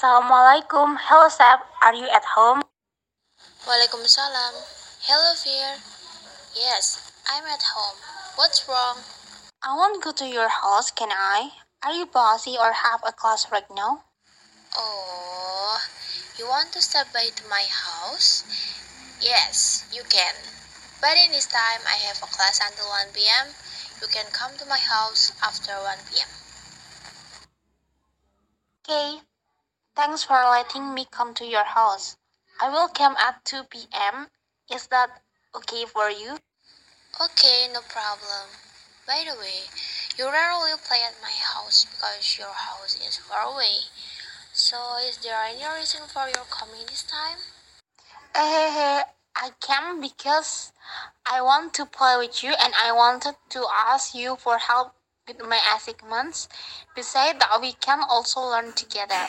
Assalamualaikum. Hello, Sab. Are you at home? Waalaikumsalam. Hello, Fear. Yes, I'm at home. What's wrong? I want to go to your house. Can I? Are you busy or have a class right now? Oh, you want to stop by to my house? Yes, you can. But in this time, I have a class until 1 p.m. You can come to my house after 1 p.m. Okay. Thanks for letting me come to your house. I will come at 2 p.m. Is that okay for you? Okay, no problem. By the way, you rarely play at my house because your house is far away. So, is there any reason for your coming this time? Eh, I came because I want to play with you and I wanted to ask you for help with my assignments. Besides that, we can also learn together.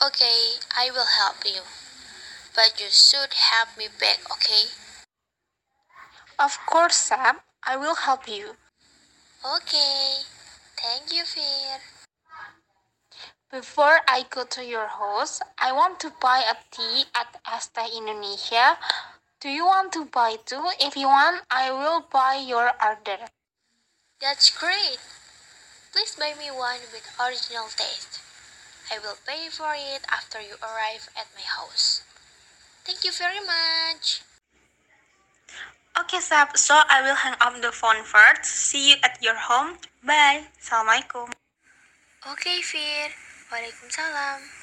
Okay, I will help you. But you should help me back, okay? Of course, Sam. I will help you. Okay. Thank you, Fear. Before I go to your house, I want to buy a tea at Es Teh Indonesia. Do you want to buy too? If you want, I will buy your order. That's great. Please buy me one with original taste. I will pay for it after you arrive at my house. Thank you very much. Okay, Sab. So I will hang up the phone first. See you at your home. Bye. Assalamualaikum. Okay, Fear. Waalaikumsalam.